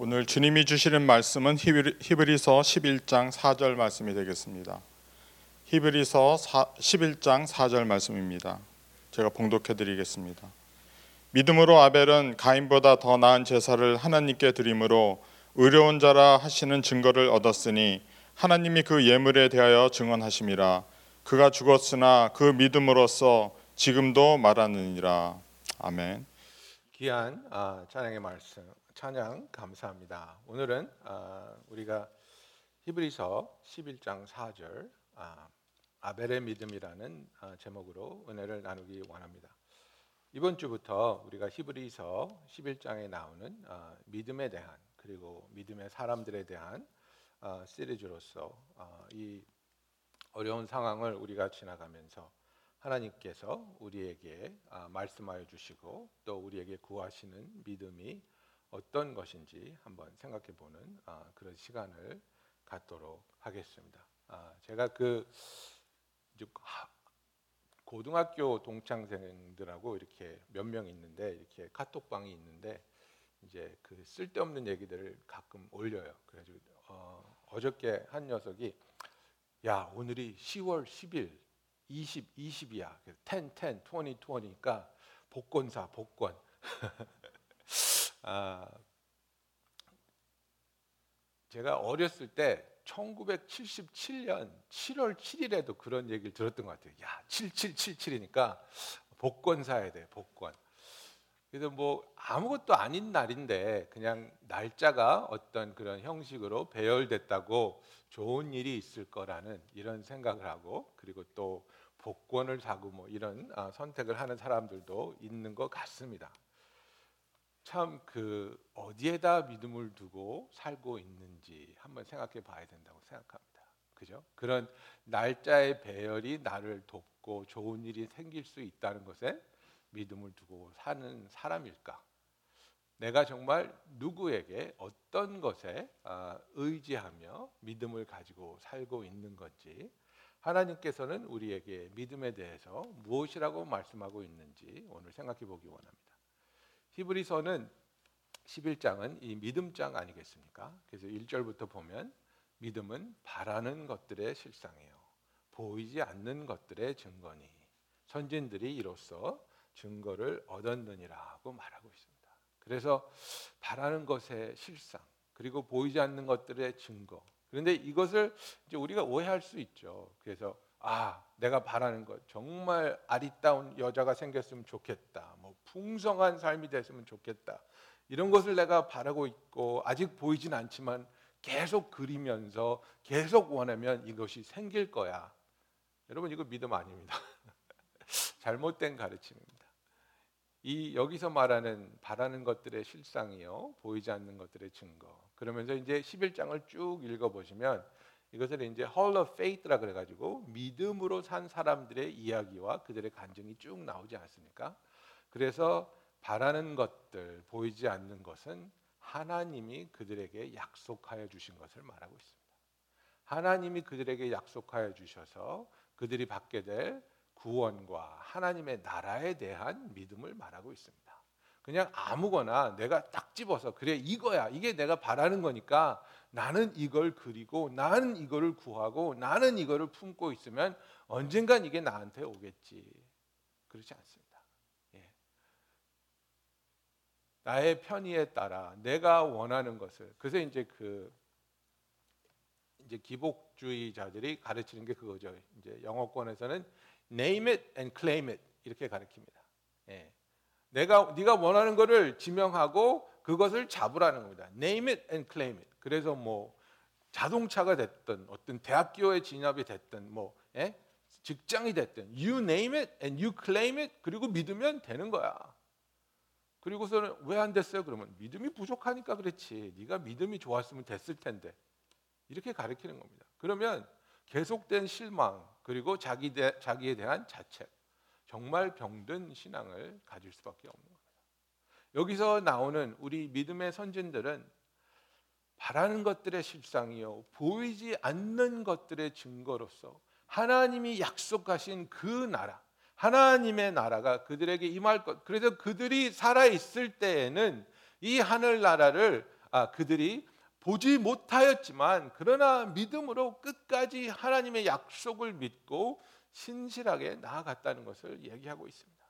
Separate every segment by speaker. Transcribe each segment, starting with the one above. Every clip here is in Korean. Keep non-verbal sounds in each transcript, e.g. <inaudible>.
Speaker 1: 오늘 주님이 주시는 말씀은 히브리서 11장 4절 말씀이 되겠습니다. 히브리서 11장 4절 말씀입니다. 제가 봉독해 드리겠습니다. 믿음으로 아벨은 가인보다 더 나은 제사를 하나님께 드림으로 의로운 자라 하시는 증거를 얻었으니 하나님이 그 예물에 대하여 증언하심이라 그가 죽었으나 그 믿음으로써 지금도 말하느니라 아멘. 귀한 아, 찬양의 말씀. 찬양 감사합니다. 오늘은 아, 우리가 히브리서 11장 4절 아, 아벨의 믿음이라는 아, 제목으로 은혜를 나누기 원합니다. 이번 주부터 우리가 히브리서 11장에 나오는 믿음에 대한 그리고 믿음의 사람들에 대한 시리즈로서 이 어려운 상황을 우리가 지나가면서 하나님께서 우리에게 말씀하여 주시고 또 우리에게 구하시는 믿음이 어떤 것인지 한번 생각해 보는 아, 그런 시간을 갖도록 하겠습니다. 아, 제가 그 고등학교 동창생들하고 이렇게 몇 명 있는데 이렇게 카톡방이 있는데 이제 그 쓸데없는 얘기들을 가끔 올려요. 그래가지고 어, 어저께 한 녀석이 야 오늘이 10월 10일 20 20이야. 10 10 20니까 복권사 복권. <laughs> 아, 제가 어렸을 때 1977년 7월 7일에도 그런 얘기를 들었던 것 같아요. 야, 7777이니까 복권 사야 돼, 복권. 그래서 뭐 아무것도 아닌 날인데 그냥 날짜가 어떤 그런 형식으로 배열됐다고 좋은 일이 있을 거라는 이런 생각을 하고 그리고 또 복권을 사고 뭐 이런 아, 선택을 하는 사람들도 있는 것 같습니다. 참그 어디에다 믿음을 두고 살고 있는지 한번 생각해 봐야 된다고 생각합니다. 그죠? 그런 날짜의 배열이 나를 돕고 좋은 일이 생길 수 있다는 것에 믿음을 두고 사는 사람일까? 내가 정말 누구에게 어떤 것에 아, 의지하며 믿음을 가지고 살고 있는 건지 하나님께서는 우리에게 믿음에 대해서 무엇이라고 말씀하고 있는지 오늘 생각해 보기 원합니다. 히브리서는 11장은 이 믿음장 아니겠습니까? 그래서 1절부터 보면 믿음은 바라는 것들의 실상이요. 보이지 않는 것들의 증거니. 선진들이 이로써 증거를 얻었느니라고 말하고 있습니다. 그래서 바라는 것의 실상, 그리고 보이지 않는 것들의 증거. 그런데 이것을 이제 우리가 오해할 수 있죠. 그래서 아, 내가 바라는 것 정말 아리따운 여자가 생겼으면 좋겠다. 뭐 풍성한 삶이 됐으면 좋겠다. 이런 것을 내가 바라고 있고 아직 보이진 않지만 계속 그리면서 계속 원하면 이것이 생길 거야. 여러분 이거 믿음 아닙니다. <laughs> 잘못된 가르침입니다. 이 여기서 말하는 바라는 것들의 실상이요. 보이지 않는 것들의 증거. 그러면서 이제 11장을 쭉 읽어 보시면 이것을 이제 Hall of Faith라 그래가지고 믿음으로 산 사람들의 이야기와 그들의 간증이 쭉 나오지 않습니까? 그래서 바라는 것들 보이지 않는 것은 하나님이 그들에게 약속하여 주신 것을 말하고 있습니다. 하나님이 그들에게 약속하여 주셔서 그들이 받게 될 구원과 하나님의 나라에 대한 믿음을 말하고 있습니다. 그냥 아무거나 내가 딱 집어서 그래 이거야 이게 내가 바라는 거니까 나는 이걸 그리고 나는 이거를 구하고 나는 이거를 품고 있으면 언젠간 이게 나한테 오겠지 그렇지 않습니다. 예. 나의 편의에 따라 내가 원하는 것을 그래서 이제 그 이제 기복주의자들이 가르치는 게 그거죠. 이제 영어권에서는 name it and claim it 이렇게 가르칩니다. 예. 내가 네가 원하는 거를 지명하고 그것을 잡으라는 겁니다. Name it and claim it. 그래서 뭐 자동차가 됐든 어떤 대학교에 진압이 됐든 뭐 예? 직장이 됐든 you name it and you claim it 그리고 믿으면 되는 거야. 그리고서는 왜 안 됐어요? 그러면 믿음이 부족하니까 그렇지. 네가 믿음이 좋았으면 됐을 텐데. 이렇게 가르치는 겁니다. 그러면 계속된 실망 그리고 자기 대, 자기에 대한 자책 정말 병든 신앙을 가질 수밖에 없는 겁니다. 여기서 나오는 우리 믿음의 선진들은 바라는 것들의 실상이요 보이지 않는 것들의 증거로서 하나님이 약속하신 그 나라 하나님의 나라가 그들에게 임할 것 그래서 그들이 살아 있을 때에는 이 하늘 나라를 아, 그들이 보지 못하였지만 그러나 믿음으로 끝까지 하나님의 약속을 믿고 신실하게 나아갔다는 것을 얘기하고 있습니다.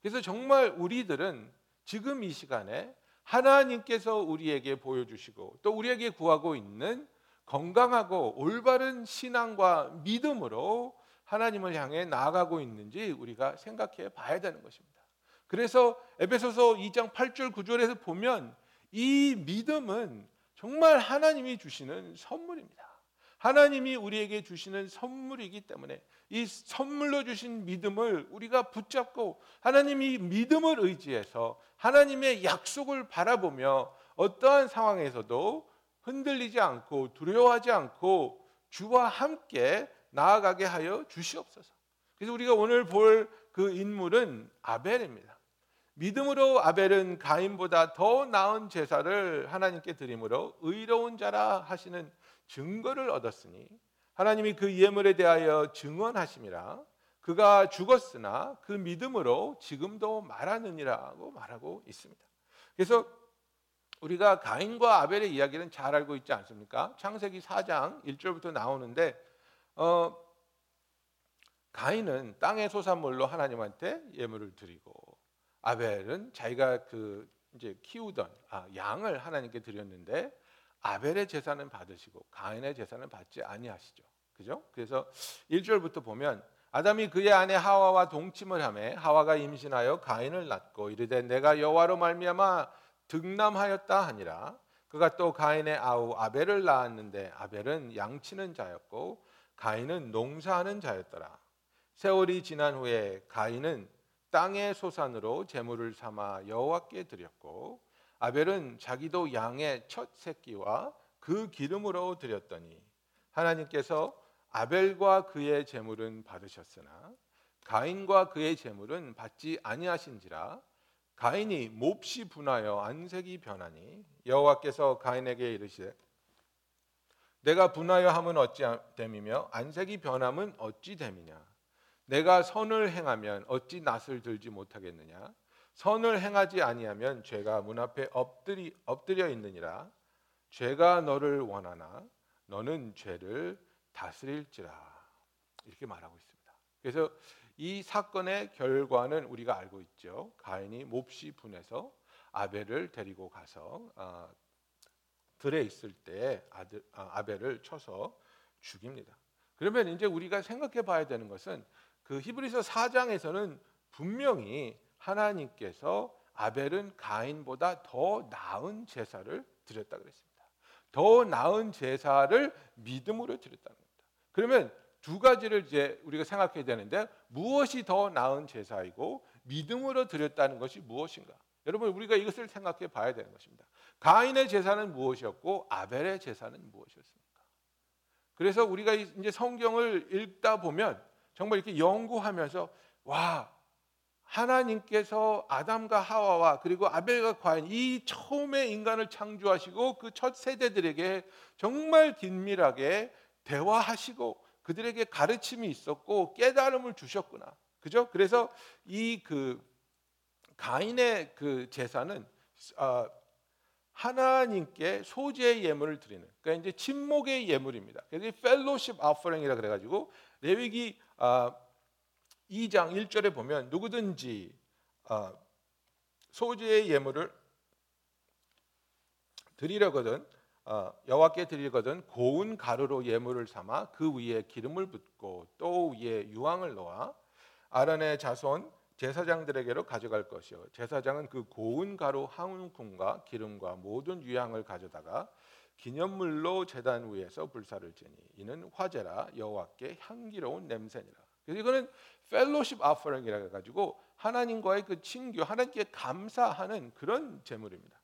Speaker 1: 그래서 정말 우리들은 지금 이 시간에 하나님께서 우리에게 보여주시고 또 우리에게 구하고 있는 건강하고 올바른 신앙과 믿음으로 하나님을 향해 나아가고 있는지 우리가 생각해 봐야 되는 것입니다. 그래서 에베소서 2장 8절 9절에서 보면 이 믿음은 정말 하나님이 주시는 선물입니다. 하나님이 우리에게 주시는 선물이기 때문에 이 선물로 주신 믿음을 우리가 붙잡고 하나님이 믿음을 의지해서 하나님의 약속을 바라보며 어떠한 상황에서도 흔들리지 않고 두려워하지 않고 주와 함께 나아가게 하여 주시옵소서. 그래서 우리가 오늘 볼 그 인물은 아벨입니다. 믿음으로 아벨은 가인보다 더 나은 제사를 하나님께 드림으로 의로운 자라 하시는 증거를 얻었으니 하나님이 그 예물에 대하여 증언하심이라 그가 죽었으나 그 믿음으로 지금도 말하느니라고 말하고 있습니다. 그래서 우리가 가인과 아벨의 이야기는 잘 알고 있지 않습니까? 창세기 4장 1절부터 나오는데 어, 가인은 땅의 소산물로 하나님한테 예물을 드리고 아벨은 자기가 그 이제 키우던 아, 양을 하나님께 드렸는데 아벨의 제사는 받으시고 가인의 제사는 받지 아니하시죠. 그죠? 그래서 1절부터 보면 아담이 그의 아내 하와와 동침을 하매 하와가 임신하여 가인을 낳고 이르되 내가 여호와로 말미암아 득남하였다 하니라 그가 또 가인의 아우 아벨을 낳았는데 아벨은 양치는 자였고 가인은 농사하는 자였더라 세월이 지난 후에 가인은 땅의 소산으로 재물을 삼아 여호와께 드렸고 아벨은 자기도 양의 첫 새끼와 그 기름으로 드렸더니 하나님께서 아벨과 그의 제물은 받으셨으나 가인과 그의 제물은 받지 아니하신지라 가인이 몹시 분하여 안색이 변하니 여호와께서 가인에게 이르시되 내가 분하여 함은 어찌 됨이며 안색이 변함은 어찌 됨이냐 내가 선을 행하면 어찌 낯을 들지 못하겠느냐 선을 행하지 아니하면 죄가 문 앞에 엎드리, 엎드려 있느니라 죄가 너를 원하나 너는 죄를 다스릴지라 이렇게 말하고 있습니다. 그래서 이 사건의 결과는 우리가 알고 있죠. 가인이 몹시 분해서 아벨을 데리고 가서 아, 들에 있을 때 아들, 아, 벨을 쳐서 죽입니다. 그러면 이제 우리가 생각해 봐야 되는 것은 그 히브리서 4장에서는 분명히 하나님께서 아벨은 가인보다 더 나은 제사를 드렸다 그랬습니다. 더 나은 제사를 믿음으로 드렸다는 겁니다. 그러면 두 가지를 이제 우리가 생각해야 되는데 무엇이 더 나은 제사이고 믿음으로 드렸다는 것이 무엇인가? 여러분 우리가 이것을 생각해 봐야 되는 것입니다. 가인의 제사는 무엇이었고 아벨의 제사는 무엇이었습니까? 그래서 우리가 이제 성경을 읽다 보면 정말 이렇게 연구하면서 와 하나님께서 아담과 하와와 그리고 아벨과 과인 이 처음에 인간을 창조하시고 그 첫 세대들에게 정말 긴밀하게 대화하시고 그들에게 가르침이 있었고 깨달음을 주셨구나. 그죠? 그래서 이 그 가인의 그 제사는 어, 하나님께 소재의 예물을 드리는 그러니까 이제 침묵의 예물입니다. 그래서 펠로십 아퍼링이라 그래 가지고 레위기 어, 2장 1절에 보면 누구든지 어, 소주의 예물을 드리려거든 어, 여호와께 드리거든 고운 가루로 예물을 삼아 그 위에 기름을 붓고 또 위에 유황을 놓아 아론의 자손 제사장들에게로 가져갈 것이요 제사장은 그 고운 가루 항운품과 기름과 모든 유황을 가져다가 기념물로 제단 위에서 불사를 지니 이는 화제라 여호와께 향기로운 냄새니라 그래서 이거는 펠로십 아퍼링이라 고해 가지고 하나님과의 그 친교, 하나님께 감사하는 그런 제물입니다.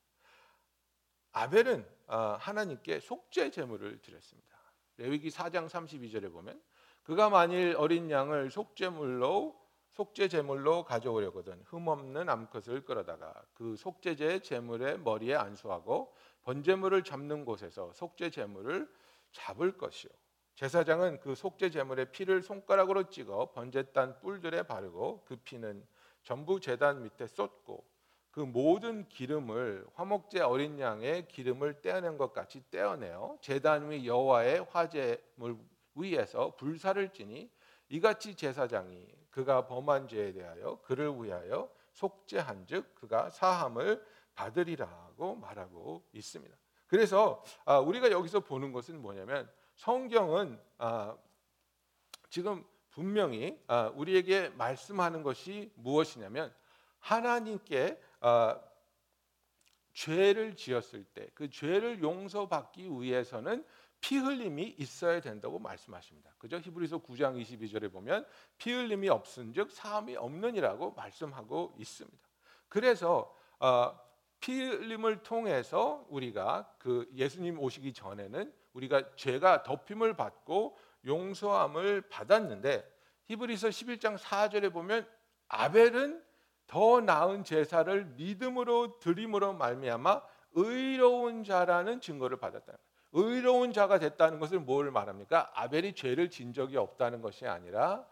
Speaker 1: 아벨은 어, 하나님께 속죄 제물을 드렸습니다. 레위기 4장 32절에 보면 그가 만일 어린 양을 속죄물로 속죄 제물로 가져오려거든 흠없는 암컷을 끌어다가 그 속죄제 제물의 머리에 안수하고 번제물을 잡는 곳에서 속죄 제물을 잡을 것이요 제사장은 그 속죄 제물의 피를 손가락으로 찍어 번제단 뿔들에 바르고 그 피는 전부 제단 밑에 쏟고 그 모든 기름을 화목제 어린 양의 기름을 떼어낸 것 같이 떼어내어 제단 위 여호와의 화제물 위에서 불사를 지니 이같이 제사장이 그가 범한 죄에 대하여 그를 위하여 속죄한즉 그가 사함을 받으리라고 말하고 있습니다. 그래서 아, 우리가 여기서 보는 것은 뭐냐면 성경은 아, 지금 분명히 아, 우리에게 말씀하는 것이 무엇이냐면 하나님께 아, 죄를 지었을 때 그 죄를 용서받기 위해서는 피 흘림이 있어야 된다고 말씀하십니다. 그죠? 히브리서 9장 22절에 보면 피 흘림이 없은즉 사함이 없느니라고 말씀하고 있습니다. 그래서 피 흘림을 통해서 우리가 그 예수님 오시기 전에는 우리가 죄가 덮임을 받고 용서함을 받았는데 히브리서 11장 4절에 보면 아벨은 더 나은 제사를 믿음으로 드림으로 말미암아 의로운 자라는 증거를 받았다는 거예요. 의로운 자가 됐다는 것을 뭘 말합니까? 아벨이 죄를 진 적이 없다는 것이 아니라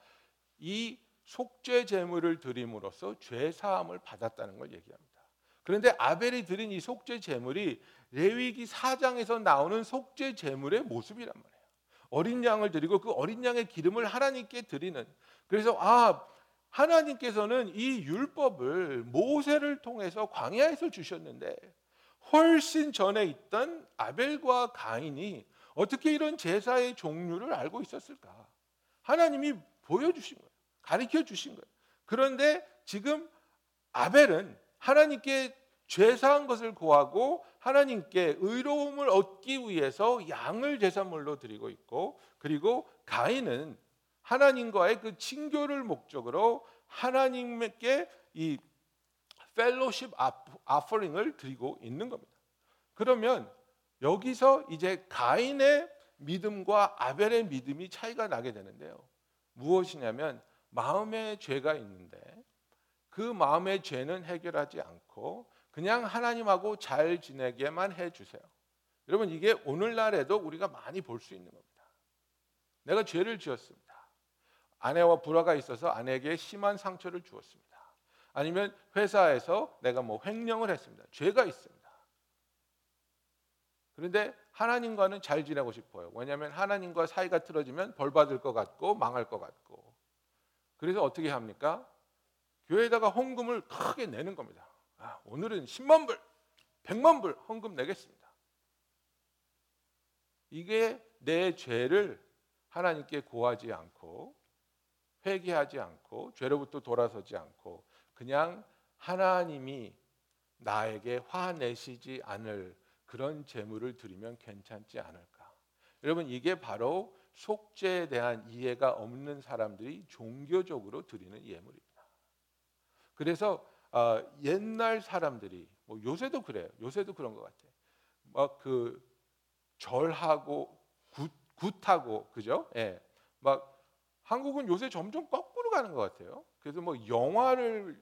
Speaker 1: 이 속죄 제물을 드림으로써 죄 사함을 받았다는 걸 얘기합니다. 그런데 아벨이 드린 이 속죄 제물이 레위기 4장에서 나오는 속죄 제물의 모습이란 말이에요. 어린 양을 드리고 그 어린 양의 기름을 하나님께 드리는 그래서 아 하나님께서는 이 율법을 모세를 통해서 광야에서 주셨는데 훨씬 전에 있던 아벨과 가인이 어떻게 이런 제사의 종류를 알고 있었을까? 하나님이 보여주신 거예요. 가르쳐 주신 거예요. 그런데 지금 아벨은 하나님께 죄사한 것을 구하고 하나님께 의로움을 얻기 위해서 양을 제사물로 드리고 있고 그리고 가인은 하나님과의 그 친교를 목적으로 하나님께 이 펠로십 아퍼링을 드리고 있는 겁니다. 그러면 여기서 이제 가인의 믿음과 아벨의 믿음이 차이가 나게 되는데요. 무엇이냐면 마음의 죄가 있는데 그 마음의 죄는 해결하지 않고 그냥 하나님하고 잘 지내게만 해 주세요. 여러분 이게 오늘날에도 우리가 많이 볼 수 있는 겁니다. 내가 죄를 지었습니다. 아내와 불화가 있어서 아내에게 심한 상처를 주었습니다. 아니면 회사에서 내가 뭐 횡령을 했습니다. 죄가 있습니다. 그런데 하나님과는 잘 지내고 싶어요. 왜냐하면 하나님과 사이가 틀어지면 벌 받을 것 같고 망할 것 같고. 그래서 어떻게 합니까? 교회에다가 헌금을 크게 내는 겁니다. 아, 오늘은 10만 불, 100만 불 헌금 내겠습니다. 이게 내 죄를 하나님께 고하지 않고 회개하지 않고 죄로부터 돌아서지 않고 그냥 하나님이 나에게 화내시지 않을 그런 재물을 드리면 괜찮지 않을까? 여러분 이게 바로 속죄에 대한 이해가 없는 사람들이 종교적으로 드리는 예물입니다. 그래서 아, 옛날 사람들이 뭐 요새도 그래요. 요새도 그런 것 같아. 막그 어, 절하고 굿, 굿하고 그죠? 예. 막 한국은 요새 점점 거꾸로 가는 것 같아요. 그래서 뭐 영화를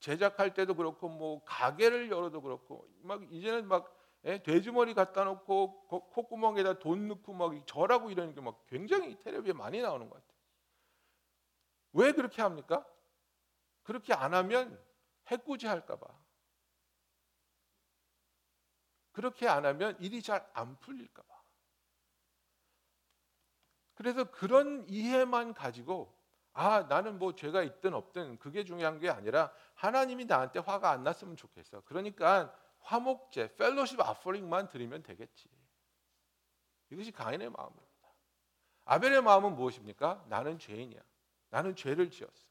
Speaker 1: 제작할 때도 그렇고 뭐 가게를 열어도 그렇고 막 이제는 막 예, 돼지머리 갖다 놓고 콧구멍에다 돈 넣고 막 절하고 이러는 게막 굉장히 테레비에 많이 나오는 것 같아요. 왜 그렇게 합니까? 그렇게 안 하면 해꾸지할까봐. 그렇게 안 하면 일이 잘 안 풀릴까봐. 그래서 그런 이해만 가지고 아 나는 뭐 죄가 있든 없든 그게 중요한 게 아니라 하나님이 나한테 화가 안 났으면 좋겠어. 그러니까 화목제, 펠로십 아퍼링만 드리면 되겠지. 이것이 가인의 마음입니다. 아벨의 마음은 무엇입니까? 나는 죄인이야. 나는 죄를 지었어.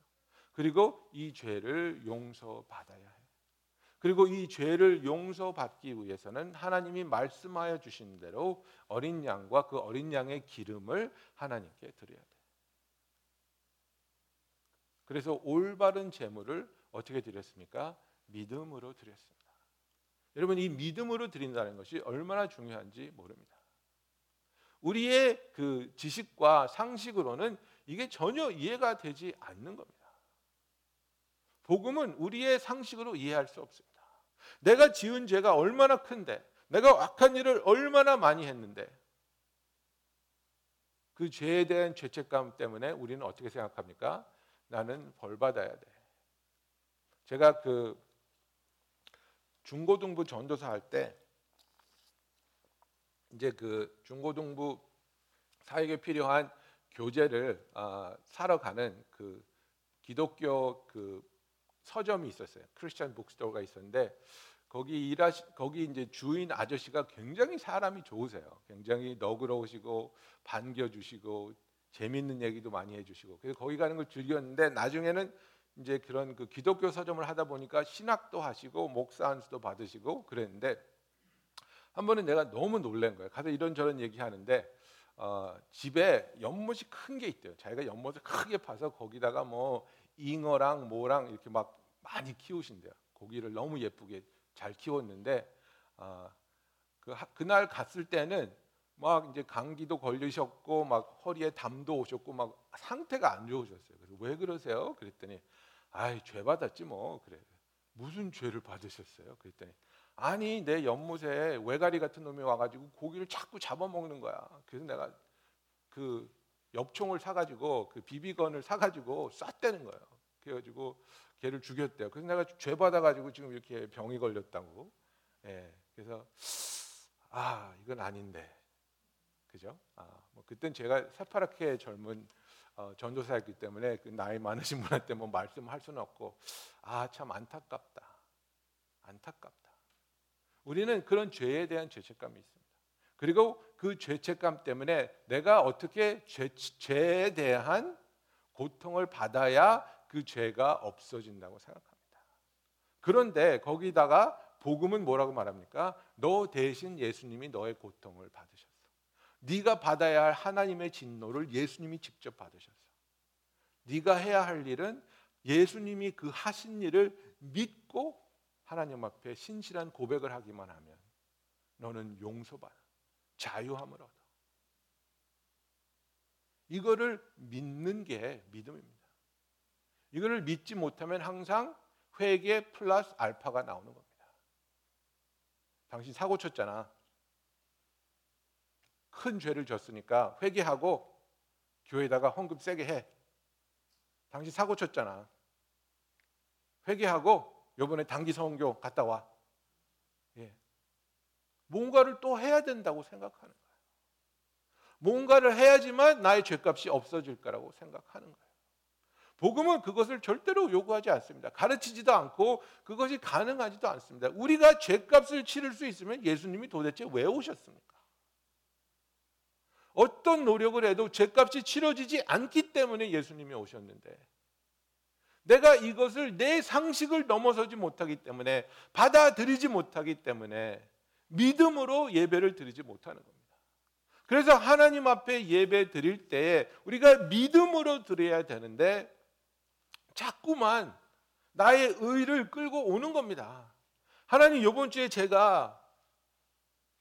Speaker 1: 그리고 이 죄를 용서받아야 해요. 그리고 이 죄를 용서받기 위해서는 하나님이 말씀하여 주신 대로 어린 양과 그 어린 양의 기름을 하나님께 드려야 돼. 그래서 올바른 제물을 어떻게 드렸습니까? 믿음으로 드렸습니다. 여러분 이 믿음으로 드린다는 것이 얼마나 중요한지 모릅니다. 우리의 그 지식과 상식으로는 이게 전혀 이해가 되지 않는 겁니다. 복음은 우리의 상식으로 이해할 수 없습니다. 내가 지은 죄가 얼마나 큰데, 내가 악한 일을 얼마나 많이 했는데, 그 죄에 대한 죄책감 때문에 우리는 어떻게 생각합니까? 나는 벌 받아야 돼. 제가 그 중고등부 전도사 할 때 이제 그 중고등부 사역에 필요한 교재를 어, 사러 가는 그 기독교 그 서점이 있었어요. 크리스천 북스토어가 있었는데 거기 일하시 거기 이제 주인 아저씨가 굉장히 사람이 좋으세요. 굉장히 너그러우시고 반겨주시고 재밌는 얘기도 많이 해주시고 그래서 거기 가는 걸 즐겼는데 나중에는 이제 그런 그 기독교 서점을 하다 보니까 신학도 하시고 목사 안수도 받으시고 그랬는데 한 번은 내가 너무 놀란 거예요. 가서 이런저런 얘기하는데 어, 집에 연못이 큰 게 있대요. 자기가 연못을 크게 파서 거기다가 뭐 잉어랑 모랑 이렇게 막 많이 키우신대요. 고기를 너무 예쁘게 잘 키웠는데 아, 그 하, 그날 갔을 때는 막 이제 감기도 걸리셨고 막 허리에 담도 오셨고 막 상태가 안 좋으셨어요. 그래서 왜 그러세요? 그랬더니 아이 죄 받았지 뭐 그래 무슨 죄를 받으셨어요? 그랬더니 아니 내 연못에 외가리 같은 놈이 와가지고 고기를 자꾸 잡아먹는 거야. 그래서 내가 그 엽총을 사가지고 그 비비건을 사가지고 쐈대는 거예요. 그래가지고 걔를 죽였대요. 그래서 내가 죄 받아가지고 지금 이렇게 병이 걸렸다고. 예, 그래서 아 이건 아닌데, 그죠? 아, 뭐 그땐 제가 새파랗게 젊은 어, 전도사였기 때문에 그 나이 많으신 분한테 뭐 말씀할 수는 없고 아 참 안타깝다, 안타깝다. 우리는 그런 죄에 대한 죄책감이 있습니다. 그리고 그 죄책감 때문에 내가 어떻게 죄, 죄에 대한 고통을 받아야 그 죄가 없어진다고 생각합니다. 그런데 거기다가 복음은 뭐라고 말합니까? 너 대신 예수님이 너의 고통을 받으셨어. 네가 받아야 할 하나님의 진노를 예수님이 직접 받으셨어. 네가 해야 할 일은 예수님이 그 하신 일을 믿고 하나님 앞에 신실한 고백을 하기만 하면 너는 용서받아. 자유함을 얻어. 이거를 믿는 게 믿음입니다. 이거를 믿지 못하면 항상 회계 플러스 알파가 나오는 겁니다. 당신 사고 쳤잖아. 큰 죄를 졌으니까 회개하고 교회에다가 헌금 세게 해. 당신 사고 쳤잖아. 회개하고 요번에 단기 성교 갔다 와. 뭔가를 또 해야 된다고 생각하는 거예요. 뭔가를 해야지만 나의 죄값이 없어질 거라고 생각하는 거예요. 복음은 그것을 절대로 요구하지 않습니다. 가르치지도 않고 그것이 가능하지도 않습니다. 우리가 죄값을 치를 수 있으면 예수님이 도대체 왜 오셨습니까? 어떤 노력을 해도 죄값이 치러지지 않기 때문에 예수님이 오셨는데 내가 이것을 내 상식을 넘어서지 못하기 때문에 받아들이지 못하기 때문에 믿음으로 예배를 드리지 못하는 겁니다. 그래서 하나님 앞에 예배 드릴 때 우리가 믿음으로 드려야 되는데 자꾸만 나의 의를 끌고 오는 겁니다. 하나님 요번 주에 제가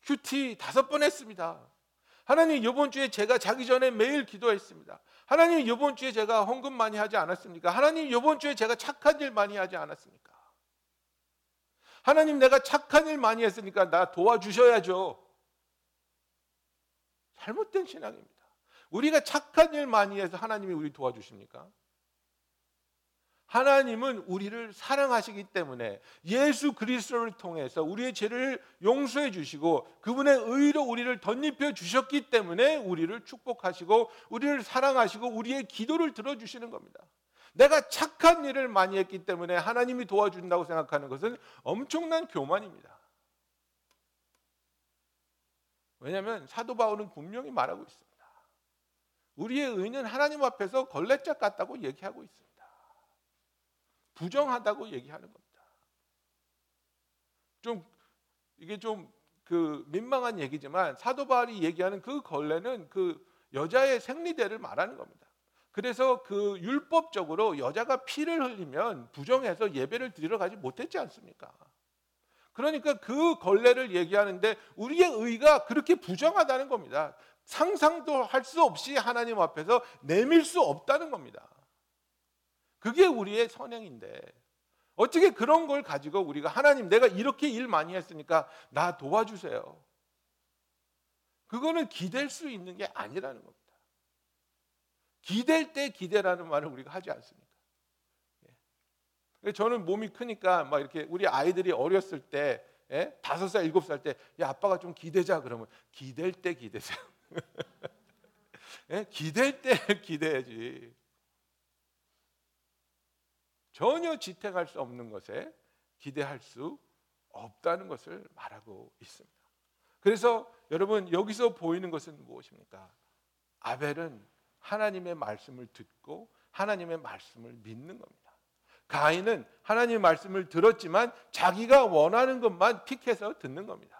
Speaker 1: 큐티 다섯 번 했습니다. 하나님 요번 주에 제가 자기 전에 매일 기도했습니다. 하나님 요번 주에 제가 헌금 많이 하지 않았습니까? 하나님 요번 주에 제가 착한 일 많이 하지 않았습니까? 하나님 내가 착한 일 많이 했으니까 나 도와주셔야죠. 잘못된 신앙입니다. 우리가 착한 일 많이 해서 하나님이 우리 도와주십니까? 하나님은 우리를 사랑하시기 때문에 예수 그리스도를 통해서 우리의 죄를 용서해 주시고 그분의 의로 우리를 덧입혀 주셨기 때문에 우리를 축복하시고 우리를 사랑하시고 우리의 기도를 들어 주시는 겁니다. 내가 착한 일을 많이 했기 때문에 하나님이 도와준다고 생각하는 것은 엄청난 교만입니다. 왜냐하면 사도 바울은 분명히 말하고 있습니다. 우리의 의는 하나님 앞에서 걸레짝 같다고 얘기하고 있습니다. 부정하다고 얘기하는 겁니다. 좀 이게 좀 그 민망한 얘기지만 사도 바울이 얘기하는 그 걸레는 그 여자의 생리대를 말하는 겁니다. 그래서 그 율법적으로 여자가 피를 흘리면 부정해서 예배를 드리러 가지 못했지 않습니까? 그러니까 그 걸레를 얘기하는데 우리의 의가 그렇게 부정하다는 겁니다. 상상도 할 수 없이 하나님 앞에서 내밀 수 없다는 겁니다. 그게 우리의 선행인데 어떻게 그런 걸 가지고 우리가 하나님 내가 이렇게 일 많이 했으니까 나 도와주세요. 그거는 기댈 수 있는 게 아니라는 겁니다. 기댈 때 기대라는 말을 우리가 하지 않습니까? 예. 저는 몸이 크니까 막 이렇게 우리 아이들이 어렸을 때 예? 다섯 살 일곱 살때야 아빠가 좀 기대자 그러면 기댈 때기대세 <laughs> 예? 기댈 때 <laughs> 기대야지. 전혀 지탱할 수 없는 것에 기대할 수 없다는 것을 말하고 있습니다. 그래서 여러분 여기서 보이는 것은 무엇입니까? 아벨은 하나님의 말씀을 듣고 하나님의 말씀을 믿는 겁니다. 가인은 하나님의 말씀을 들었지만 자기가 원하는 것만 픽해서 듣는 겁니다.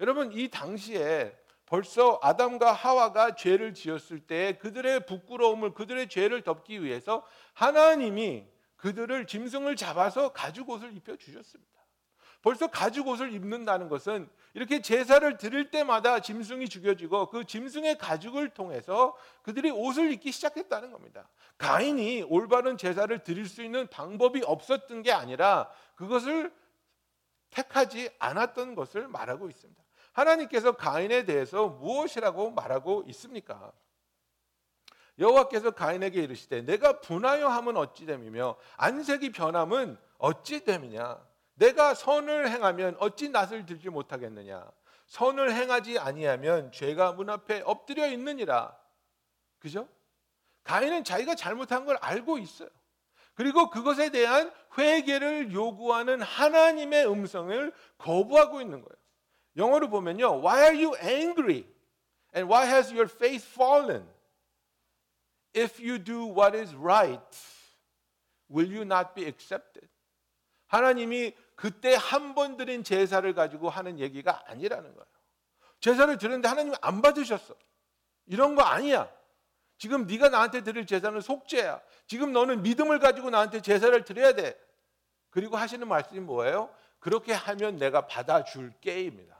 Speaker 1: 여러분 이 당시에 벌써 아담과 하와가 죄를 지었을 때 그들의 부끄러움을 그들의 죄를 덮기 위해서 하나님이 그들을 짐승을 잡아서 가죽옷을 입혀 주셨습니다. 벌써 가죽 옷을 입는다는 것은 이렇게 제사를 드릴 때마다 짐승이 죽여지고 그 짐승의 가죽을 통해서 그들이 옷을 입기 시작했다는 겁니다. 가인이 올바른 제사를 드릴 수 있는 방법이 없었던 게 아니라 그것을 택하지 않았던 것을 말하고 있습니다. 하나님께서 가인에 대해서 무엇이라고 말하고 있습니까? 여호와께서 가인에게 이르시되 내가 분하여 함은 어찌됨이며 안색이 변함은 어찌됨이냐 내가 선을 행하면 어찌 낯을 들지 못하겠느냐? 선을 행하지 아니하면 죄가 문 앞에 엎드려 있느니라. 그죠? 가인은 자기가 잘못한 걸 알고 있어요. 그리고 그것에 대한 회개를 요구하는 하나님의 음성을 거부하고 있는 거예요. 영어로 보면요. Why are you angry? And why has your faith fallen? If you do what is right, will you not be accepted? 하나님이 그때 한 번 드린 제사를 가지고 하는 얘기가 아니라는 거예요. 제사를 드렸는데 하나님 안 받으셨어. 이런 거 아니야. 지금 네가 나한테 드릴 제사는 속죄야. 지금 너는 믿음을 가지고 나한테 제사를 드려야 돼. 그리고 하시는 말씀이 뭐예요? 그렇게 하면 내가 받아줄게입니다.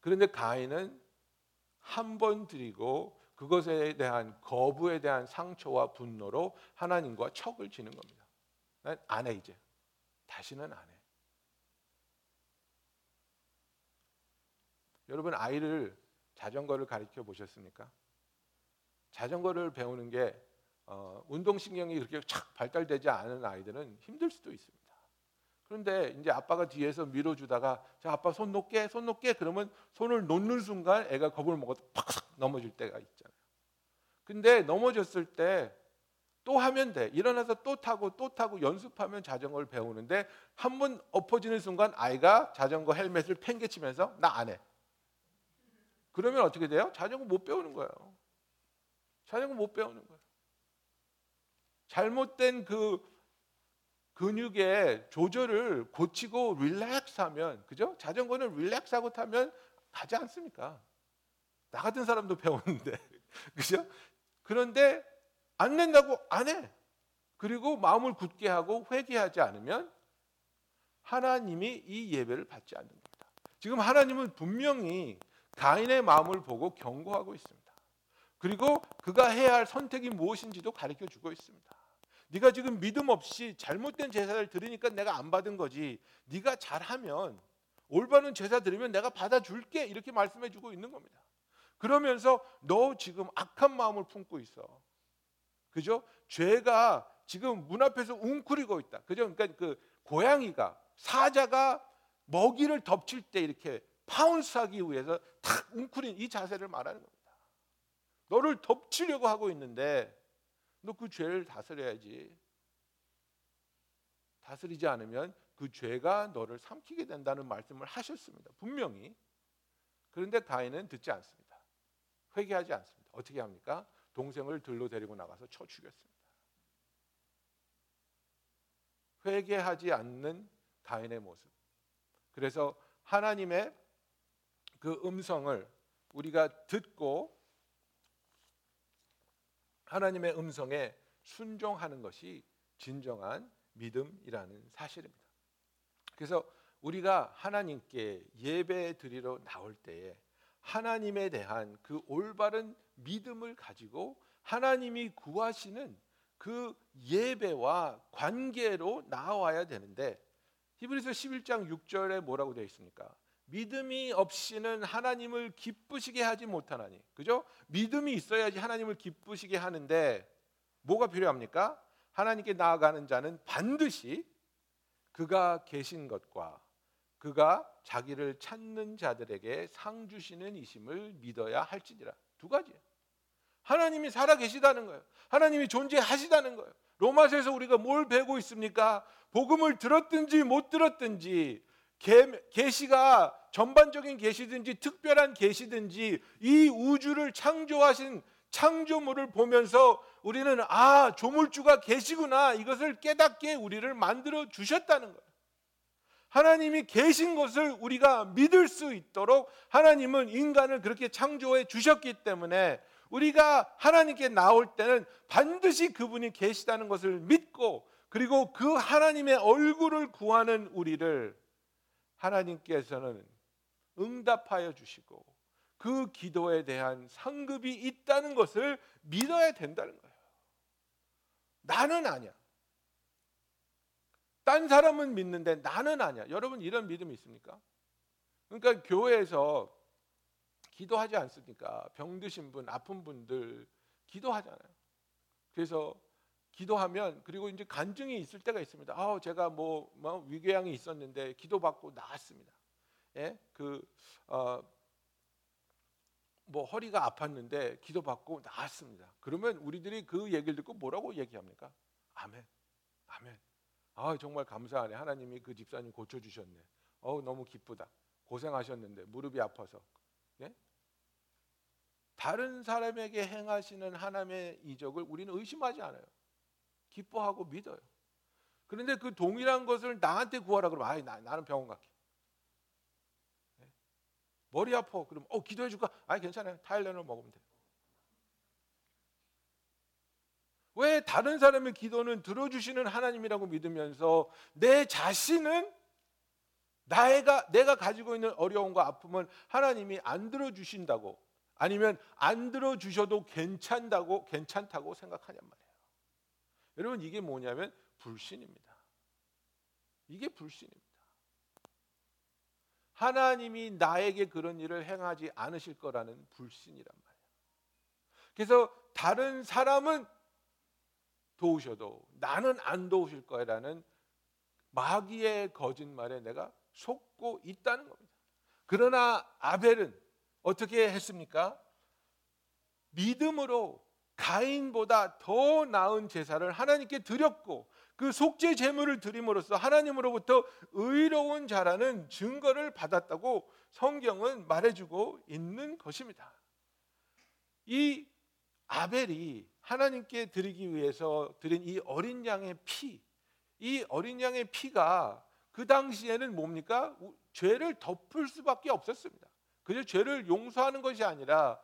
Speaker 1: 그런데 가인은 한 번 드리고 그것에 대한 거부에 대한 상처와 분노로 하나님과 척을 지는 겁니다. 난안해 이제. 다시는 안 해. 여러분 아이를 자전거를 가르쳐 보셨습니까? 자전거를 배우는 게 어, 운동신경이 이렇게 착 발달되지 않은 아이들은 힘들 수도 있습니다. 그런데 이제 아빠가 뒤에서 밀어주다가 자 아빠 손 놓게 손 놓게 그러면 손을 놓는 순간 애가 겁을 먹어서 팍 넘어질 때가 있잖아요. 근데 넘어졌을 때또 하면 돼. 일어나서 또 타고 또 타고 연습하면 자전거를 배우는데 한 번 엎어지는 순간 아이가 자전거 헬멧을 팽개치면서 나 안 해. 그러면 어떻게 돼요? 자전거 못 배우는 거예요. 자전거 못 배우는 거예요. 잘못된 그 근육의 조절을 고치고 릴렉스하면 그죠? 자전거는 릴렉스하고 타면 가지 않습니까? 나 같은 사람도 <laughs> 배웠는데 그죠? 그런데 안 낸다고 안 해. 그리고 마음을 굳게 하고 회개하지 않으면 하나님이 이 예배를 받지 않는 겁니다. 지금 하나님은 분명히 가인의 마음을 보고 경고하고 있습니다. 그리고 그가 해야 할 선택이 무엇인지도 가르쳐 주고 있습니다. 네가 지금 믿음 없이 잘못된 제사를 드리니까 내가 안 받은 거지. 네가 잘하면 올바른 제사 드리면 내가 받아줄게 이렇게 말씀해 주고 있는 겁니다. 그러면서 너 지금 악한 마음을 품고 있어. 그죠? 죄가 지금 문 앞에서 웅크리고 있다. 그죠? 그러니까 그 고양이가 사자가 먹이를 덮칠 때 이렇게 파운스하기 위해서 탁 웅크린 이 자세를 말하는 겁니다. 너를 덮치려고 하고 있는데 너 그 죄를 다스려야지. 다스리지 않으면 그 죄가 너를 삼키게 된다는 말씀을 하셨습니다. 분명히. 그런데 가인은 듣지 않습니다. 회개하지 않습니다. 어떻게 합니까? 동생을 들로 데리고 나가서 쳐 죽였습니다. 회개하지 않는 다인의 모습. 그래서 하나님의 그 음성을 우리가 듣고 하나님의 음성에 순종하는 것이 진정한 믿음이라는 사실입니다. 그래서 우리가 하나님께 예배 드리러 나올 때에 하나님에 대한 그 올바른 믿음을 가지고 하나님이 구하시는 그 예배와 관계로 나와야 되는데 히브리서 11장 6절에 뭐라고 되어 있습니까? 믿음이 없이는 하나님을 기쁘시게 하지 못하나니. 그죠? 믿음이 있어야지 하나님을 기쁘시게 하는데 뭐가 필요합니까? 하나님께 나아가는 자는 반드시 그가 계신 것과 그가 자기를 찾는 자들에게 상 주시는 이심을 믿어야 할지니라. 두가지 하나님이 살아 계시다는 거예요. 하나님이 존재하시다는 거예요. 로마서에서 우리가 뭘 배우고 있습니까? 복음을 들었든지 못 들었든지 계시가 전반적인 계시든지 특별한 계시든지 이 우주를 창조하신 창조물을 보면서 우리는 아 조물주가 계시구나 이것을 깨닫게 우리를 만들어 주셨다는 거예요. 하나님이 계신 것을 우리가 믿을 수 있도록 하나님은 인간을 그렇게 창조해 주셨기 때문에 우리가 하나님께 나올 때는 반드시 그분이 계시다는 것을 믿고 그리고 그 하나님의 얼굴을 구하는 우리를 하나님께서는 응답하여 주시고 그 기도에 대한 상급이 있다는 것을 믿어야 된다는 거예요. 나는 아니야. 딴 사람은 믿는데 나는 아니야. 여러분 이런 믿음이 있습니까? 그러니까 교회에서 기도하지 않습니까? 병 드신 분, 아픈 분들 기도하잖아요. 그래서 기도하면 그리고 이제 간증이 있을 때가 있습니다. 아, 제가 뭐, 뭐 위궤양이 있었는데 기도받고 나았습니다. 예? 그 어, 뭐 허리가 아팠는데 기도받고 나았습니다. 그러면 우리들이 그 얘기를 듣고 뭐라고 얘기합니까? 아멘. 아멘. 아 정말 감사하네 하나님이 그 집사님 고쳐주셨네 어우 너무 기쁘다 고생하셨는데 무릎이 아파서 예? 다른 사람에게 행하시는 하나님의 이적을 우리는 의심하지 않아요 기뻐하고 믿어요 그런데 그 동일한 것을 나한테 구하라 그러면 아이 나, 나는 병원 갈게 예? 머리 아파 그러면 어 기도해 줄까? 아 괜찮아요 타일레놀 먹으면 돼왜 다른 사람의 기도는 들어주시는 하나님이라고 믿으면서 내 자신은 나가 내가 가지고 있는 어려움과 아픔은 하나님이 안 들어주신다고 아니면 안 들어주셔도 괜찮다고 괜찮다고 생각하냔 말이에요. 여러분 이게 뭐냐면 불신입니다. 이게 불신입니다. 하나님이 나에게 그런 일을 행하지 않으실 거라는 불신이란 말이에요. 그래서 다른 사람은 도우셔도 나는 안 도우실 거라는 마귀의 거짓말에 내가 속고 있다는 겁니다. 그러나 아벨은 어떻게 했습니까? 믿음으로 가인보다 더 나은 제사를 하나님께 드렸고 그 속죄 제물을 드림으로써 하나님으로부터 의로운 자라는 증거를 받았다고 성경은 말해주고 있는 것입니다. 이 아벨이 하나님께 드리기 위해서 드린 이 어린 양의 피, 이 어린 양의 피가 그 당시에는 뭡니까? 죄를 덮을 수밖에 없었습니다. 그저 죄를 용서하는 것이 아니라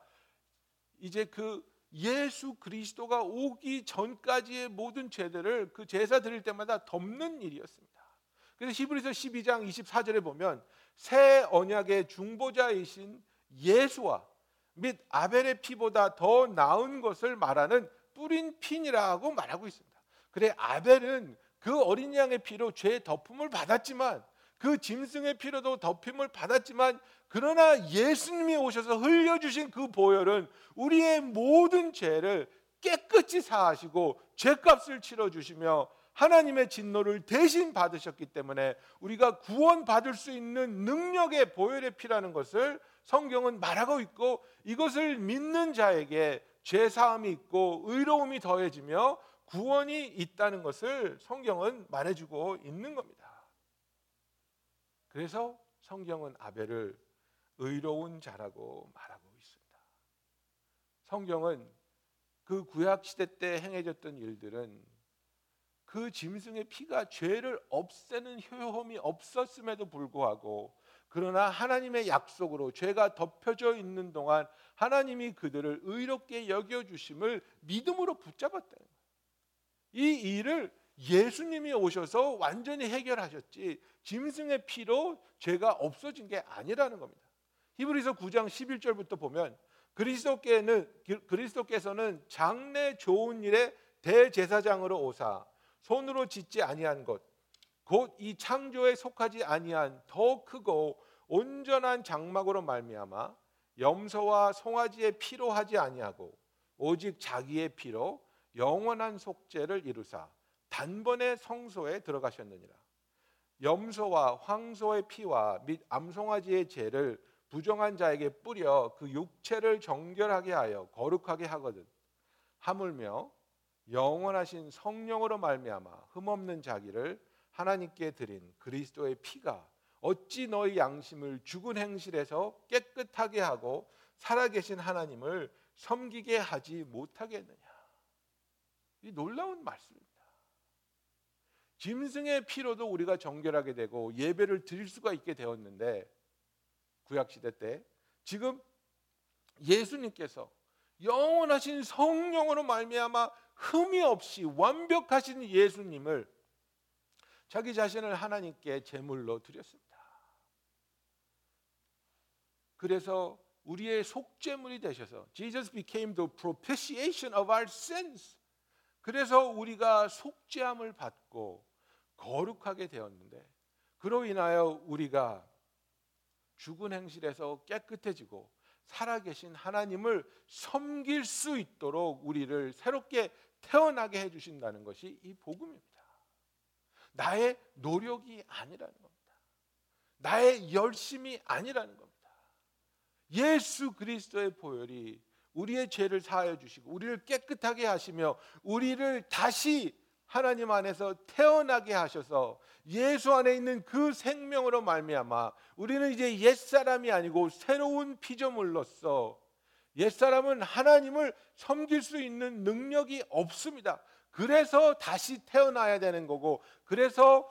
Speaker 1: 이제 그 예수 그리스도가 오기 전까지의 모든 죄들을 그 제사 드릴 때마다 덮는 일이었습니다. 그래서 히브리서 12장 24절에 보면 새 언약의 중보자이신 예수와 및 아벨의 피보다 더 나은 것을 말하는 뿌린 핀이라고 말하고 있습니다. 그래 아벨은 그 어린 양의 피로 죄의 덮음을 받았지만 그 짐승의 피로도 덮임을 받았지만 그러나 예수님이 오셔서 흘려주신 그 보혈은 우리의 모든 죄를 깨끗이 사하시고 죄값을 치러주시며 하나님의 진노를 대신 받으셨기 때문에 우리가 구원받을 수 있는 능력의 보혈의 피라는 것을 성경은 말하고 있고 이것을 믿는 자에게 죄 사함이 있고 의로움이 더해지며 구원이 있다는 것을 성경은 말해주고 있는 겁니다. 그래서 성경은 아벨을 의로운 자라고 말하고 있습니다. 성경은 그 구약 시대 때 행해졌던 일들은 그 짐승의 피가 죄를 없애는 효험이 없었음에도 불구하고 그러나 하나님의 약속으로 죄가 덮여져 있는 동안 하나님이 그들을 의롭게 여겨 주심을 믿음으로 붙잡았다는 거예요. 이 일을 예수님이 오셔서 완전히 해결하셨지 짐승의 피로 죄가 없어진 게 아니라는 겁니다. 히브리서 9장 11절부터 보면 그리스도께는 그, 그리스도께서는 장래 좋은 일에 대제사장으로 오사 손으로 짓지 아니한 것 곧이 창조에 속하지 아니한 더 크고 온전한 장막으로 말미암아 염소와 송아지의 피로 하지 아니하고 오직 자기의 피로 영원한 속죄를 이루사 단번에 성소에 들어가셨느니라. 염소와 황소의 피와 및 암송아지의 죄를 부정한 자에게 뿌려 그 육체를 정결하게 하여 거룩하게 하거든. 하물며 영원하신 성령으로 말미암아 흠없는 자기를 하나님께 드린 그리스도의 피가 어찌 너희 양심을 죽은 행실에서 깨끗하게 하고 살아계신 하나님을 섬기게 하지 못하겠느냐. 이 놀라운 말씀입니다. 짐승의 피로도 우리가 정결하게 되고 예배를 드릴 수가 있게 되었는데 구약시대 때 지금 예수님께서 영원하신 성령으로 말미암아 흠이 없이 완벽하신 예수님을 자기 자신을 하나님께 제물로 드렸습니다. 그래서 우리의 속죄물이 되셔서 Jesus became the propitiation of our sins. 그래서 우리가 속죄함을 받고 거룩하게 되었는데 그로 인하여 우리가 죽은 행실에서 깨끗해지고 살아계신 하나님을 섬길 수 있도록 우리를 새롭게 태어나게 해주신다는 것이 이 복음입니다. 나의 노력이 아니라는 겁니다. 나의 열심이 아니라는 겁니다. 예수 그리스도의 보혈이 우리의 죄를 사하여 주시고 우리를 깨끗하게 하시며 우리를 다시 하나님 안에서 태어나게 하셔서 예수 안에 있는 그 생명으로 말미암아 우리는 이제 옛사람이 아니고 새로운 피조물로서 옛사람은 하나님을 섬길 수 있는 능력이 없습니다. 그래서 다시 태어나야 되는 거고 그래서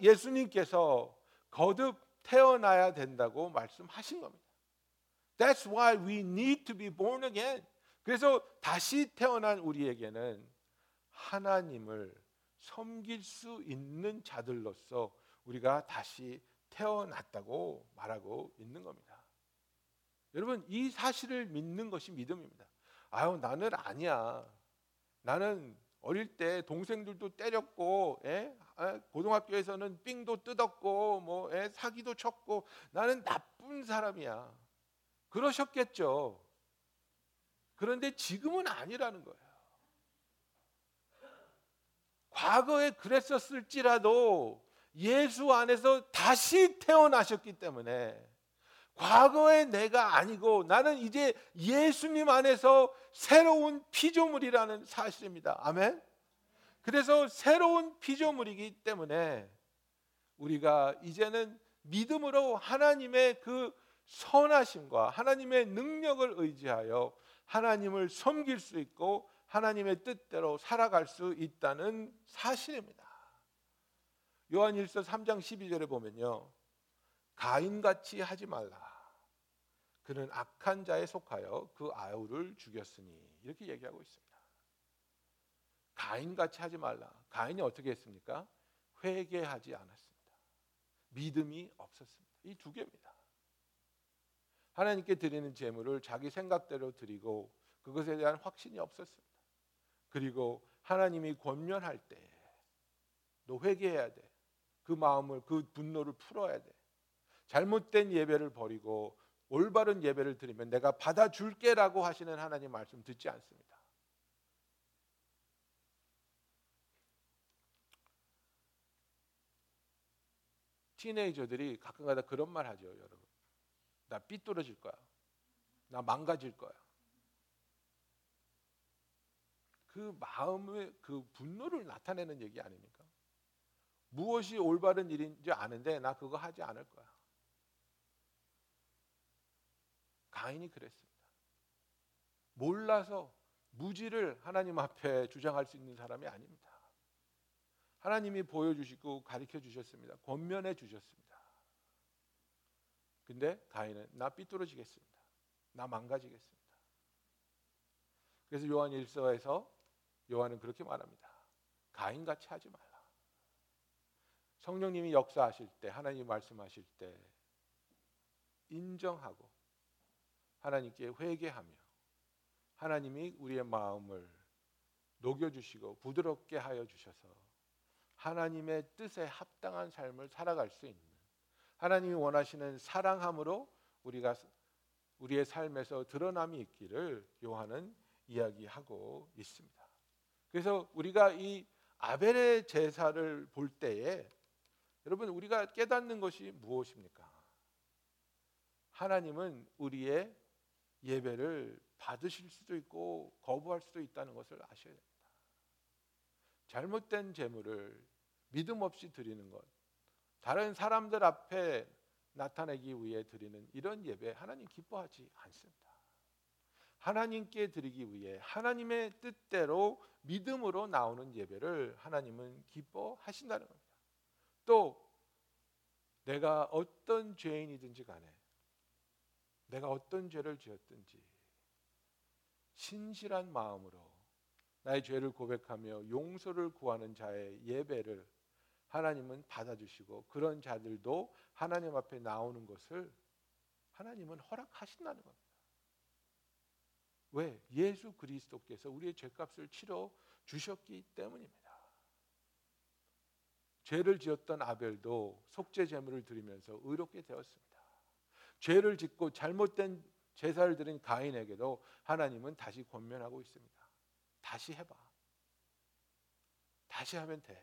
Speaker 1: 예수님께서 거듭 태어나야 된다고 말씀하신 겁니다. That's why we need to be born again. 그래서 다시 태어난 우리에게는 하나님을 섬길 수 있는 자들로서 우리가 다시 태어났다고 말하고 있는 겁니다. 여러분, 이 사실을 믿는 것이 믿음입니다. 아유, 나는 아니야. 나는 어릴 때 동생들도 때렸고 에? 예? 아, 고등학교에서는 삥도 뜯었고 뭐 에? 예? 사기도 쳤고 나는 나쁜 사람이야. 그러셨겠죠. 그런데 지금은 아니라는 거예요. 과거에 그랬었을지라도 예수 안에서 다시 태어나셨기 때문에 과거의 내가 아니고 나는 이제 예수님 안에서 새로운 피조물이라는 사실입니다. 아멘. 그래서 새로운 피조물이기 때문에 우리가 이제는 믿음으로 하나님의 그 선하심과 하나님의 능력을 의지하여 하나님을 섬길 수 있고 하나님의 뜻대로 살아갈 수 있다는 사실입니다. 요한일서 3장 12절에 보면요. 가인같이 하지 말라. 그는 악한 자에 속하여 그 아우를 죽였으니 이렇게 얘기하고 있습니다. 가인같이 하지 말라. 가인이 어떻게 했습니까? 회개하지 않았습니다. 믿음이 없었습니다. 이 두 개입니다. 하나님께 드리는 제물을 자기 생각대로 드리고 그것에 대한 확신이 없었습니다. 그리고 하나님이 권면할 때 너 회개해야 돼. 그 마음을 그 분노를 풀어야 돼. 잘못된 예배를 버리고 올바른 예배를 드리면 내가 받아줄게라고 하시는 하나님 말씀 듣지 않습니다. 티네이저들이 가끔가다 그런 말 하죠, 여러분. 나 삐뚤어질 거야. 나 망가질 거야. 그 마음의 그 분노를 나타내는 얘기 아닙니까? 무엇이 올바른 일인지 아는데 나 그거 하지 않을 거야. 가인이 그랬습니다. 몰라서 무지를 하나님 앞에 주장할 수 있는 사람이 아닙니다. 하나님이 보여주시고 가르쳐 주셨습니다. 권면해 주셨습니다. 근데 가인은 나 삐뚤어지겠습니다. 나 망가지겠습니다. 그래서 요한 1서에서 요한은 그렇게 말합니다. 가인같이 하지 말라. 성령님이 역사하실 때, 하나님 말씀하실 때 인정하고 하나님께 회개하며 하나님이 우리의 마음을 녹여주시고 부드럽게 하여 주셔서 하나님의 뜻에 합당한 삶을 살아갈 수 있는 하나님이 원하시는 사랑함으로 우리가 우리의 삶에서 드러남이 있기를 요한은 이야기하고 있습니다. 그래서 우리가 이 아벨의 제사를 볼 때에 여러분 우리가 깨닫는 것이 무엇입니까? 하나님은 우리의 예배를 받으실 수도 있고 거부할 수도 있다는 것을 아셔야 됩니다. 잘못된 재물을 믿음 없이 드리는 것, 다른 사람들 앞에 나타내기 위해 드리는 이런 예배 하나님 기뻐하지 않습니다. 하나님께 드리기 위해 하나님의 뜻대로 믿음으로 나오는 예배를 하나님은 기뻐하신다는 겁니다. 또 내가 어떤 죄인이든지 간에 내가 어떤 죄를 지었든지 신실한 마음으로 나의 죄를 고백하며 용서를 구하는 자의 예배를 하나님은 받아주시고 그런 자들도 하나님 앞에 나오는 것을 하나님은 허락하신다는 겁니다. 왜? 예수 그리스도께서 우리의 죄값을 치러 주셨기 때문입니다. 죄를 지었던 아벨도 속죄 제물을 드리면서 의롭게 되었습니다. 죄를 짓고 잘못된 제사를 드린 가인에게도 하나님은 다시 권면하고 있습니다. 다시 해봐. 다시 하면 돼.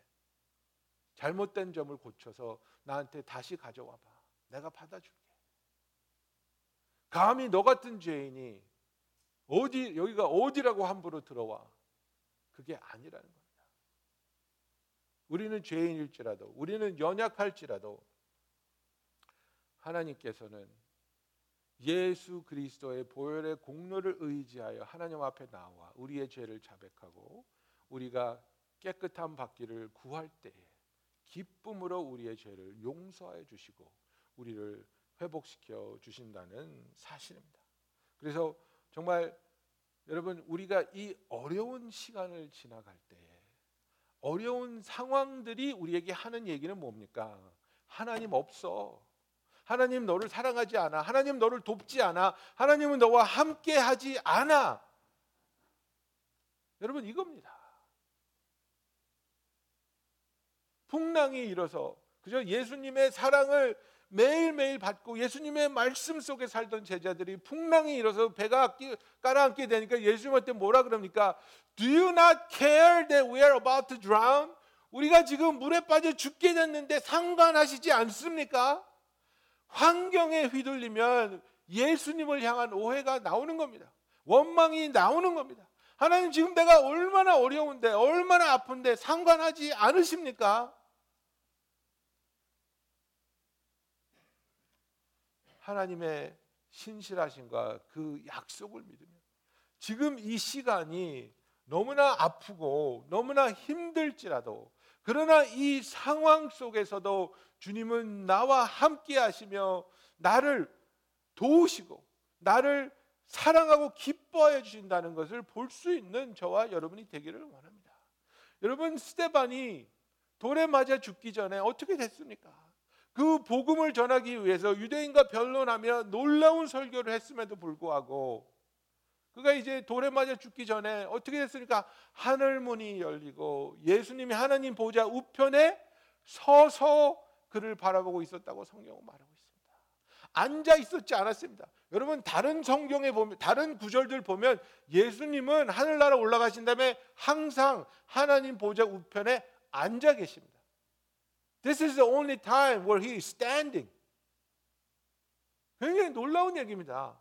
Speaker 1: 잘못된 점을 고쳐서 나한테 다시 가져와 봐. 내가 받아줄게. 감히 너 같은 죄인이 어디 여기가 어디라고 함부로 들어와. 그게 아니라는 겁니다. 우리는 죄인일지라도 우리는 연약할지라도 하나님께서는 예수 그리스도의 보혈의 공로를 의지하여 하나님 앞에 나와 우리의 죄를 자백하고 우리가 깨끗함 받기를 구할 때에 기쁨으로 우리의 죄를 용서해 주시고 우리를 회복시켜 주신다는 사실입니다. 그래서 정말 여러분 우리가 이 어려운 시간을 지나갈 때에 어려운 상황들이 우리에게 하는 얘기는 뭡니까? 하나님 없어. 하나님 너를 사랑하지 않아. 하나님 너를 돕지 않아. 하나님은 너와 함께 하지 않아. 여러분 이겁니다. 풍랑이 일어서 그저 예수님의 사랑을 매일매일 받고 예수님의 말씀 속에 살던 제자들이 풍랑이 일어서 배가 깔아앉게 되니까 예수님한테 뭐라 그럽니까? Do you not care that we are about to drown? 우리가 지금 물에 빠져 죽게 됐는데 상관하시지 않습니까? 환경에 휘둘리면 예수님을 향한 오해가 나오는 겁니다. 원망이 나오는 겁니다. 하나님 지금 내가 얼마나 어려운데 얼마나 아픈데 상관하지 않으십니까? 하나님의 신실하신가 그 약속을 믿으며 지금 이 시간이 너무나 아프고 너무나 힘들지라도 그러나 이 상황 속에서도 주님은 나와 함께 하시며 나를 도우시고 나를 사랑하고 기뻐해 주신다는 것을 볼 수 있는 저와 여러분이 되기를 원합니다. 여러분 스테반이 돌에 맞아 죽기 전에 어떻게 됐습니까? 그 복음을 전하기 위해서 유대인과 변론하며 놀라운 설교를 했음에도 불구하고 그가 이제 돌에 맞아 죽기 전에 어떻게 됐습니까? 하늘 문이 열리고 예수님이 하나님 보좌 우편에 서서 그를 바라보고 있었다고 성경은 말하고 있습니다. 앉아 있었지 않았습니다. 여러분 다른 성경에 보면 다른 구절들 보면 예수님은 하늘나라 올라가신 다음에 항상 하나님 보좌 우편에 앉아 계십니다. This is the only time where he is standing. 굉장히 놀라운 얘기입니다.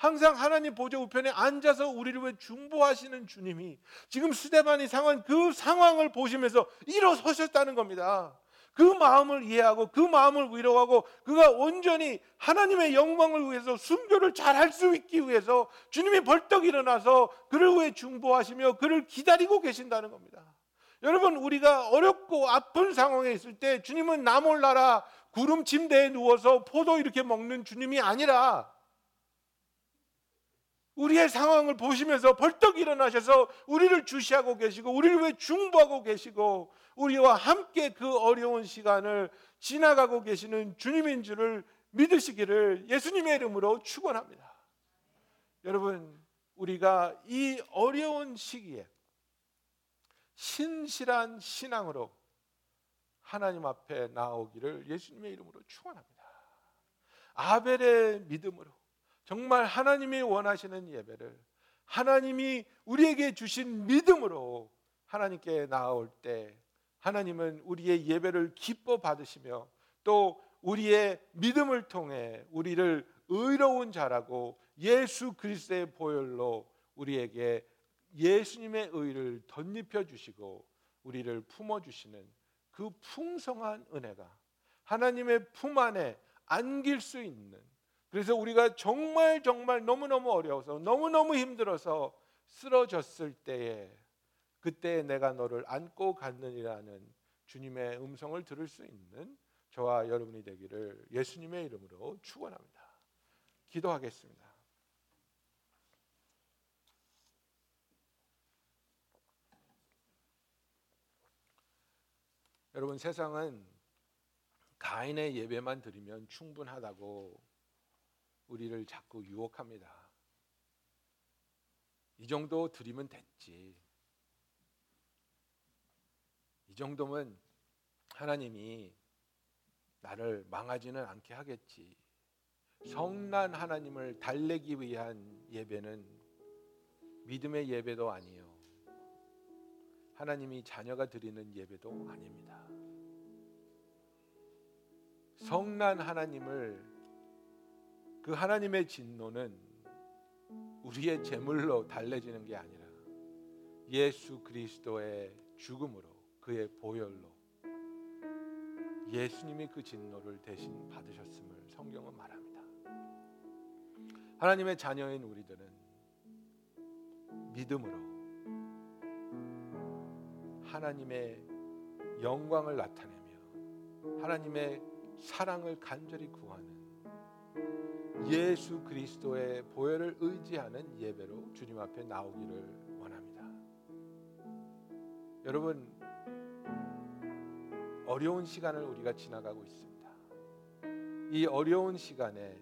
Speaker 1: 항상 하나님 보좌 우편에 앉아서 우리를 위해 중보하시는 주님이 지금 스데반이 상한 그 상황을 보시면서 일어서셨다는 겁니다. 그 마음을 이해하고 그 마음을 위로하고 그가 온전히 하나님의 영광을 위해서 순교를 잘할 수 있기 위해서 주님이 벌떡 일어나서 그를 위해 중보하시며 그를 기다리고 계신다는 겁니다. 여러분 우리가 어렵고 아픈 상황에 있을 때 주님은 나 몰라라 구름 침대에 누워서 포도 이렇게 먹는 주님이 아니라 우리의 상황을 보시면서 벌떡 일어나셔서 우리를 주시하고 계시고 우리를 왜 중보하고 계시고 우리와 함께 그 어려운 시간을 지나가고 계시는 주님인 줄을 믿으시기를 예수님의 이름으로 축원합니다. 여러분, 우리가 이 어려운 시기에 신실한 신앙으로 하나님 앞에 나오기를 예수님의 이름으로 축원합니다. 아벨의 믿음으로 정말 하나님이 원하시는 예배를 하나님이 우리에게 주신 믿음으로 하나님께 나아올 때 하나님은 우리의 예배를 기뻐 받으시며 또 우리의 믿음을 통해 우리를 의로운 자라고 예수 그리스도의 보혈로 우리에게 예수님의 의를 덧입혀 주시고 우리를 품어 주시는 그 풍성한 은혜가 하나님의 품 안에 안길 수 있는 그래서 우리가 정말 정말 너무너무 어려워서 너무너무 힘들어서 쓰러졌을 때에 그때 내가 너를 안고 갔느니라는 주님의 음성을 들을 수 있는 저와 여러분이 되기를 예수님의 이름으로 축원합니다. 기도하겠습니다. 여러분 세상은 가인의 예배만 드리면 충분하다고 우리를 자꾸 유혹합니다. 이 정도 드리면 됐지. 이 정도면 하나님이 나를 망하지는 않게 하겠지. 성난 하나님을 달래기 위한 예배는 믿음의 예배도 아니요. 하나님이 자녀가 드리는 예배도 아닙니다. 성난 하나님을 그 하나님의 진노는 우리의 제물로 달래지는 게 아니라 예수 그리스도의 죽음으로 그의 보혈로 예수님이 그 진노를 대신 받으셨음을 성경은 말합니다. 하나님의 자녀인 우리들은 믿음으로 하나님의 영광을 나타내며 하나님의 사랑을 간절히 구하는 예수 그리스도의 보혈을 의지하는 예배로 주님 앞에 나오기를 원합니다. 여러분 어려운 시간을 우리가 지나가고 있습니다. 이 어려운 시간에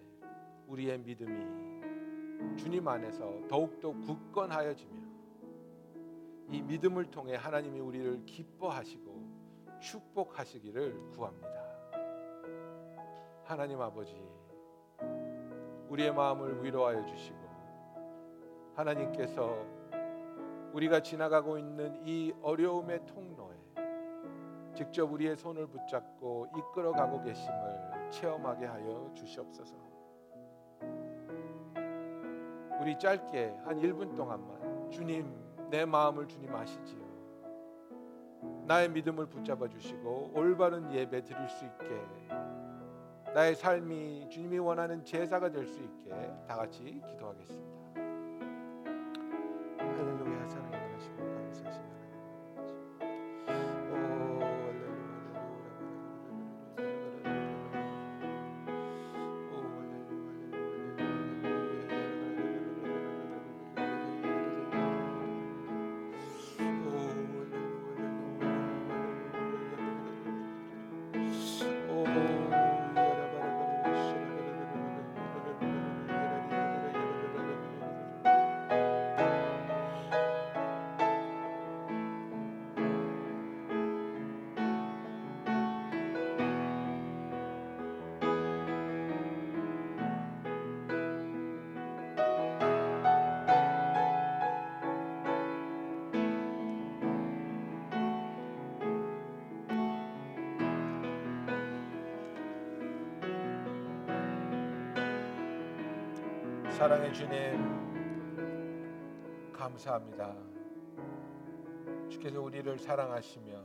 Speaker 1: 우리의 믿음이 주님 안에서 더욱더 굳건하여지며 이 믿음을 통해 하나님이 우리를 기뻐하시고 축복하시기를 구합니다. 하나님 아버지 우리의 마음을 위로하여 주시고 하나님께서 우리가 지나가고 있는 이 어려움의 통로에 직접 우리의 손을 붙잡고 이끌어 가고 계심을 체험하게 하여 주시옵소서. 우리 짧게 한 1분 동안만 주님 내 마음을 주님 아시지요. 나의 믿음을 붙잡아 주시고 올바른 예배 드릴 수 있게 나의 삶이 주님이 원하는 제사가 될 수 있게 다 같이 기도하겠습니다. 사랑해 주님 감사합니다. 주께서 우리를 사랑하시며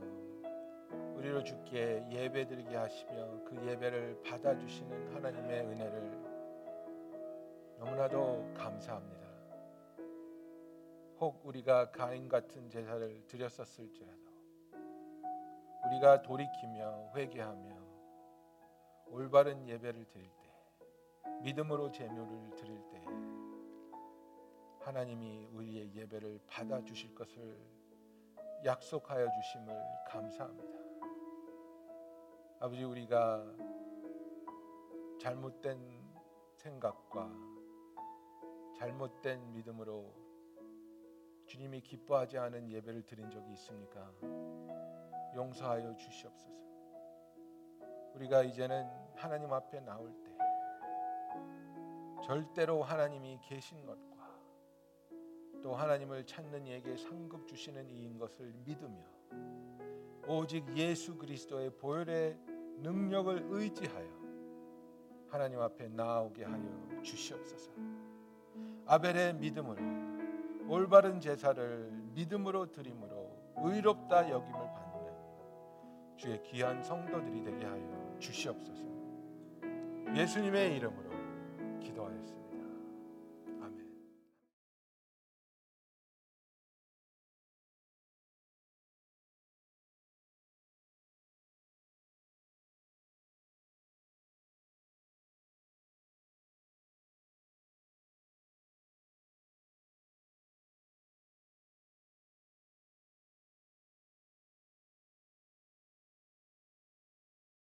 Speaker 1: 우리로 주께 예배드리게 하시며 그 예배를 받아주시는 하나님의 은혜를 너무나도 감사합니다. 혹 우리가 가인 같은 제사를 드렸었을지라도 우리가 돌이키며 회개하며 올바른 예배를 드릴 때 믿음으로 제물을 드릴 때 하나님이 우리의 예배를 받아 주실 것을 약속하여 주심을 감사합니다. 아버지 우리가 잘못된 생각과 잘못된 믿음으로 주님이 기뻐하지 않은 예배를 드린 적이 있습니까? 용서하여 주시옵소서. 우리가 이제는 하나님 앞에 나올 절대로 하나님이 계신 것과 또 하나님을 찾는 이에게 상급 주시는 이인 것을 믿으며 오직 예수 그리스도의 보혈의 능력을 의지하여 하나님 앞에 나오게 하여 주시옵소서. 아벨의 믿음을 올바른 제사를 믿음으로 드림으로 의롭다 여김을 받는 주의 귀한 성도들이 되게 하여 주시옵소서. 예수님의 이름으로 choices.